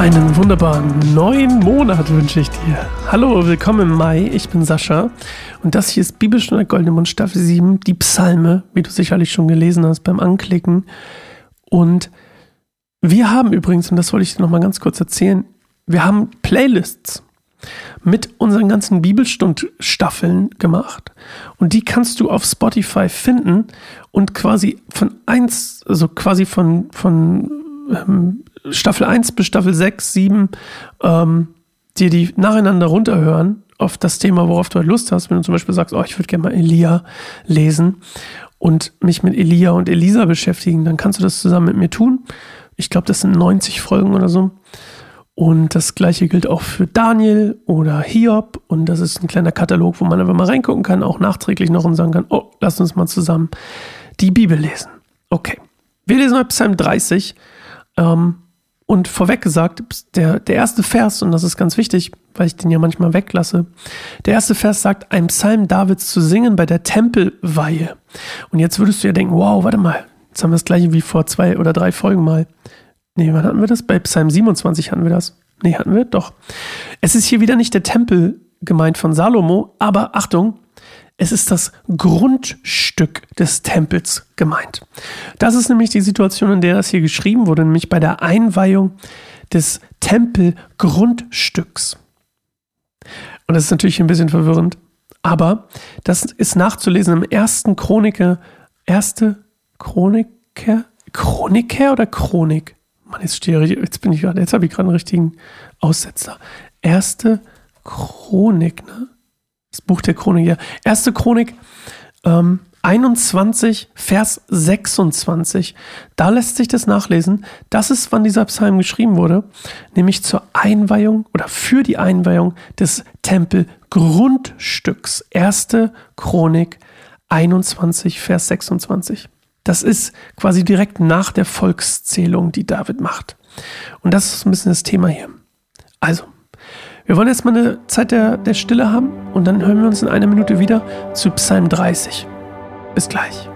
Einen wunderbaren neuen Monat wünsche ich dir. Hallo, willkommen im Mai. Ich bin Sascha und das hier ist Bibelstunde Goldene Mund Staffel 7, die Psalme, wie du sicherlich schon gelesen hast beim Anklicken. Und wir haben übrigens, und das wollte ich dir nochmal ganz kurz erzählen, wir haben Playlists mit unseren ganzen Bibelstundstaffeln gemacht. Und die kannst du auf Spotify finden und quasi von eins, also quasi von, von ähm, Staffel 1 bis Staffel 6, 7 ähm, dir die nacheinander runterhören auf das Thema, worauf du halt Lust hast. Wenn du zum Beispiel sagst, oh, ich würde gerne mal Elia lesen und mich mit Elia und Elisa beschäftigen, dann kannst du das zusammen mit mir tun. Ich glaube, das sind 90 Folgen oder so. Und das gleiche gilt auch für Daniel oder Hiob. Und das ist ein kleiner Katalog, wo man einfach mal reingucken kann, auch nachträglich noch und sagen kann, oh, lass uns mal zusammen die Bibel lesen. Okay. Wir lesen heute Psalm 30. Ähm, und vorweg gesagt, der, der erste Vers, und das ist ganz wichtig, weil ich den ja manchmal weglasse, der erste Vers sagt, ein Psalm Davids zu singen bei der Tempelweihe. Und jetzt würdest du ja denken, wow, warte mal, jetzt haben wir das gleiche wie vor zwei oder drei Folgen mal. Nee, wann hatten wir das? Bei Psalm 27 hatten wir das. Nee, hatten wir? Doch. Es ist hier wieder nicht der Tempel gemeint von Salomo, aber Achtung, es ist das Grundstück des Tempels gemeint. Das ist nämlich die Situation, in der das hier geschrieben wurde, nämlich bei der Einweihung des Tempelgrundstücks. Und das ist natürlich ein bisschen verwirrend, aber das ist nachzulesen im ersten Chroniker, erste Chroniker, Chroniker oder Chronik? Mann, jetzt stehe ich, jetzt bin ich gerade, jetzt habe ich gerade einen richtigen Aussetzer. Erste Chronik, ne? Buch der Chronik, ja. Erste Chronik ähm, 21, Vers 26. Da lässt sich das nachlesen. Das ist, wann dieser Psalm geschrieben wurde, nämlich zur Einweihung oder für die Einweihung des Tempelgrundstücks. Erste Chronik 21, Vers 26. Das ist quasi direkt nach der Volkszählung, die David macht. Und das ist ein bisschen das Thema hier. Also, wir wollen jetzt mal eine Zeit der, der Stille haben und dann hören wir uns in einer Minute wieder zu Psalm 30. Bis gleich.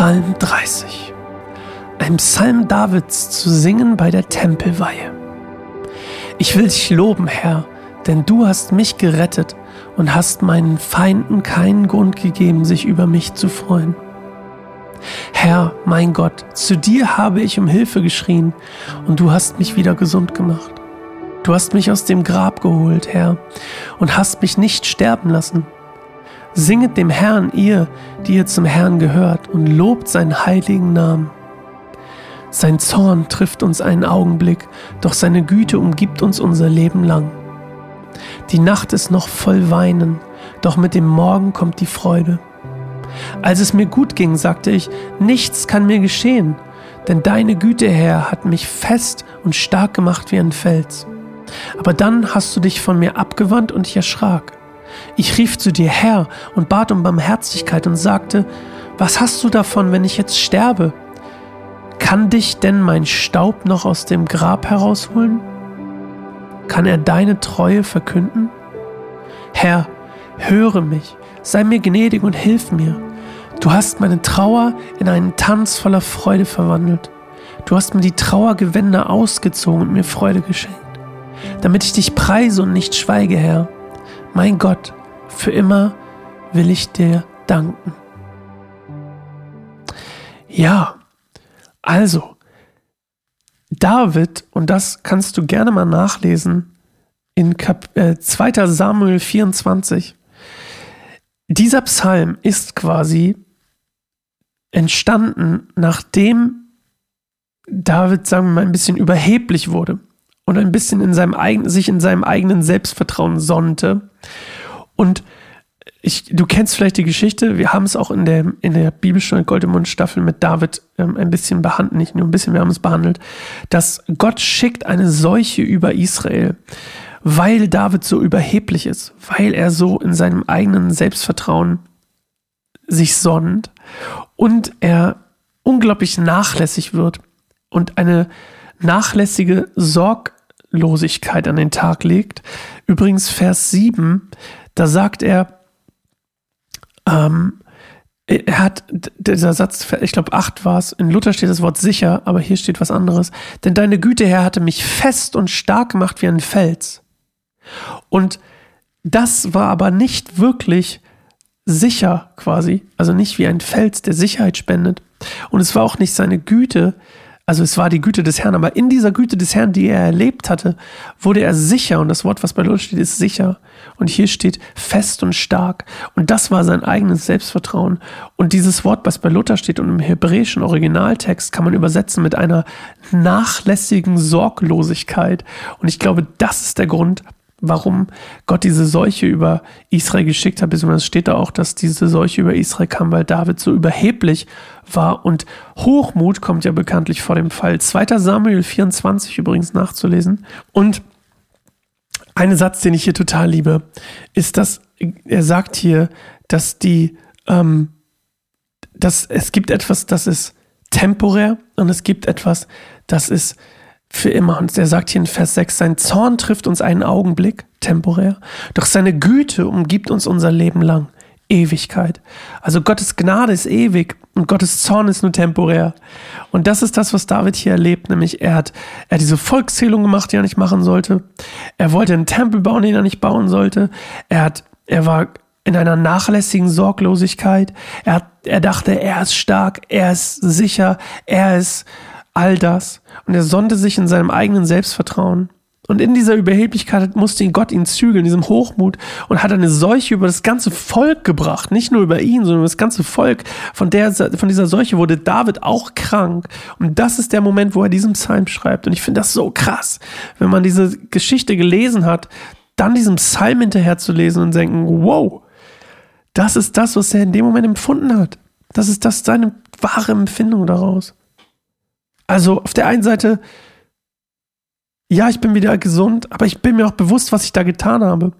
Psalm 30. Ein Psalm Davids zu singen bei der Tempelweihe. Ich will dich loben, Herr, denn du hast mich gerettet und hast meinen Feinden keinen Grund gegeben, sich über mich zu freuen. Herr, mein Gott, zu dir habe ich um Hilfe geschrien und du hast mich wieder gesund gemacht. Du hast mich aus dem Grab geholt, Herr, und hast mich nicht sterben lassen. Singet dem Herrn, ihr, die ihr zum Herrn gehört, und lobt seinen heiligen Namen. Sein Zorn trifft uns einen Augenblick, doch seine Güte umgibt uns unser Leben lang. Die Nacht ist noch voll Weinen, doch mit dem Morgen kommt die Freude. Als es mir gut ging, sagte ich, nichts kann mir geschehen, denn deine Güte, Herr, hat mich fest und stark gemacht wie ein Fels. Aber dann hast du dich von mir abgewandt und ich erschrak. Ich rief zu dir, Herr, und bat um Barmherzigkeit und sagte, was hast du davon, wenn ich jetzt sterbe? Kann dich denn mein Staub noch aus dem Grab herausholen? Kann er deine Treue verkünden? Herr, höre mich, sei mir gnädig und hilf mir. Du hast meine Trauer in einen Tanz voller Freude verwandelt. Du hast mir die Trauergewänder ausgezogen und mir Freude geschenkt, damit ich dich preise und nicht schweige, Herr. Mein Gott, für immer will ich dir danken. Ja, also, David, und das kannst du gerne mal nachlesen, in Kap äh, 2. Samuel 24, dieser Psalm ist quasi entstanden, nachdem David, sagen wir mal, ein bisschen überheblich wurde und ein bisschen in seinem eigenen, sich in seinem eigenen Selbstvertrauen sonnte. Und ich, du kennst vielleicht die Geschichte, wir haben es auch in der, in der Bibelstunde Goldemund Staffel mit David ähm, ein bisschen behandelt, nicht nur ein bisschen, wir haben es behandelt, dass Gott schickt eine Seuche über Israel, weil David so überheblich ist, weil er so in seinem eigenen Selbstvertrauen sich sonnt und er unglaublich nachlässig wird und eine nachlässige Sorglosigkeit an den Tag legt. Übrigens Vers 7, da sagt er, ähm, er hat, dieser Satz, ich glaube, 8 war es, in Luther steht das Wort sicher, aber hier steht was anderes. Denn deine Güte, Herr, hatte mich fest und stark gemacht wie ein Fels. Und das war aber nicht wirklich sicher quasi, also nicht wie ein Fels, der Sicherheit spendet. Und es war auch nicht seine Güte, also es war die Güte des Herrn, aber in dieser Güte des Herrn, die er erlebt hatte, wurde er sicher. Und das Wort, was bei Luther steht, ist sicher. Und hier steht fest und stark. Und das war sein eigenes Selbstvertrauen. Und dieses Wort, was bei Luther steht und im hebräischen Originaltext, kann man übersetzen mit einer nachlässigen Sorglosigkeit. Und ich glaube, das ist der Grund, warum Gott diese Seuche über Israel geschickt hat, beziehungsweise steht da auch, dass diese Seuche über Israel kam, weil David so überheblich war und Hochmut kommt ja bekanntlich vor dem Fall. 2. Samuel 24 übrigens nachzulesen. Und ein Satz, den ich hier total liebe, ist, dass er sagt hier, dass die, ähm, dass es gibt etwas, das ist temporär und es gibt etwas, das ist für immer. Und er sagt hier in Vers 6, sein Zorn trifft uns einen Augenblick, temporär, doch seine Güte umgibt uns unser Leben lang, Ewigkeit. Also Gottes Gnade ist ewig und Gottes Zorn ist nur temporär. Und das ist das, was David hier erlebt, nämlich er hat, er hat diese Volkszählung gemacht, die er nicht machen sollte. Er wollte einen Tempel bauen, den er nicht bauen sollte. Er hat, er war in einer nachlässigen Sorglosigkeit. Er, hat, er dachte, er ist stark, er ist sicher, er ist all das. Und er sonnte sich in seinem eigenen Selbstvertrauen. Und in dieser Überheblichkeit musste ihn Gott ihn zügeln, diesem Hochmut, und hat eine Seuche über das ganze Volk gebracht. Nicht nur über ihn, sondern über das ganze Volk. Von, der, von dieser Seuche wurde David auch krank. Und das ist der Moment, wo er diesen Psalm schreibt. Und ich finde das so krass, wenn man diese Geschichte gelesen hat, dann diesem Psalm hinterher zu lesen und denken, wow, das ist das, was er in dem Moment empfunden hat. Das ist das seine wahre Empfindung daraus. Also auf der einen Seite, ja, ich bin wieder gesund, aber ich bin mir auch bewusst, was ich da getan habe.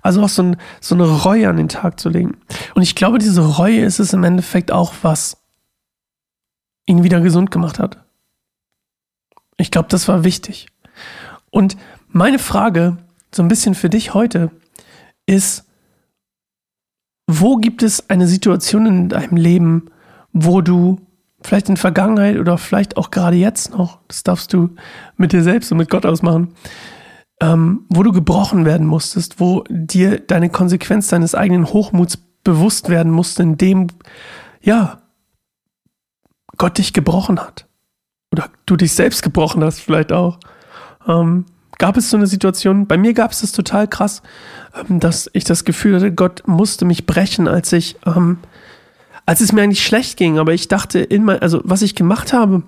Also auch so, ein, so eine Reue an den Tag zu legen. Und ich glaube, diese Reue ist es im Endeffekt auch, was ihn wieder gesund gemacht hat. Ich glaube, das war wichtig. Und meine Frage, so ein bisschen für dich heute, ist, wo gibt es eine Situation in deinem Leben, wo du vielleicht in Vergangenheit oder vielleicht auch gerade jetzt noch, das darfst du mit dir selbst und mit Gott ausmachen, ähm, wo du gebrochen werden musstest, wo dir deine Konsequenz deines eigenen Hochmuts bewusst werden musste, indem, ja, Gott dich gebrochen hat. Oder du dich selbst gebrochen hast, vielleicht auch. Ähm, gab es so eine Situation, bei mir gab es das total krass, ähm, dass ich das Gefühl hatte, Gott musste mich brechen, als ich ähm, als es mir eigentlich schlecht ging, aber ich dachte in mein, also was ich gemacht habe,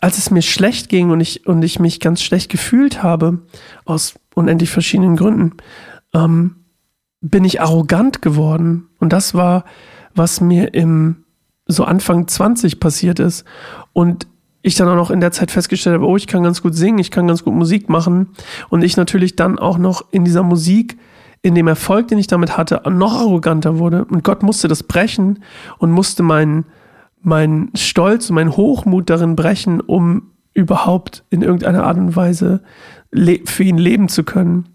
als es mir schlecht ging und ich, und ich mich ganz schlecht gefühlt habe, aus unendlich verschiedenen Gründen, ähm, bin ich arrogant geworden. Und das war, was mir im so Anfang 20 passiert ist. Und ich dann auch noch in der Zeit festgestellt habe, oh, ich kann ganz gut singen, ich kann ganz gut Musik machen. Und ich natürlich dann auch noch in dieser Musik in dem Erfolg, den ich damit hatte, noch arroganter wurde. Und Gott musste das brechen und musste meinen mein Stolz und mein Hochmut darin brechen, um überhaupt in irgendeiner Art und Weise für ihn leben zu können.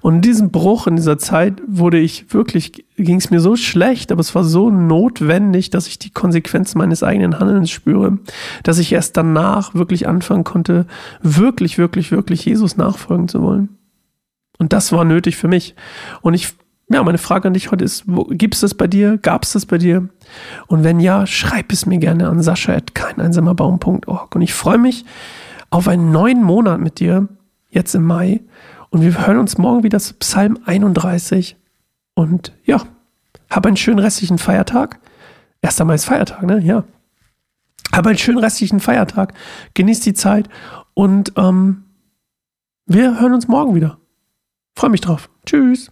Und in diesem Bruch, in dieser Zeit, wurde ich wirklich, ging es mir so schlecht, aber es war so notwendig, dass ich die Konsequenzen meines eigenen Handelns spüre, dass ich erst danach wirklich anfangen konnte, wirklich, wirklich, wirklich Jesus nachfolgen zu wollen. Und das war nötig für mich. Und ich, ja, meine Frage an dich heute ist, gibt es das bei dir? Gab es das bei dir? Und wenn ja, schreib es mir gerne an sascha.keineinsamerbaum.org. Und ich freue mich auf einen neuen Monat mit dir, jetzt im Mai. Und wir hören uns morgen wieder zu Psalm 31. Und ja, Hab einen schönen restlichen Feiertag. Erst einmal ist Feiertag, ne? Ja. Hab einen schönen restlichen Feiertag. Genieß die Zeit und ähm, wir hören uns morgen wieder. Freue mich drauf. Tschüss.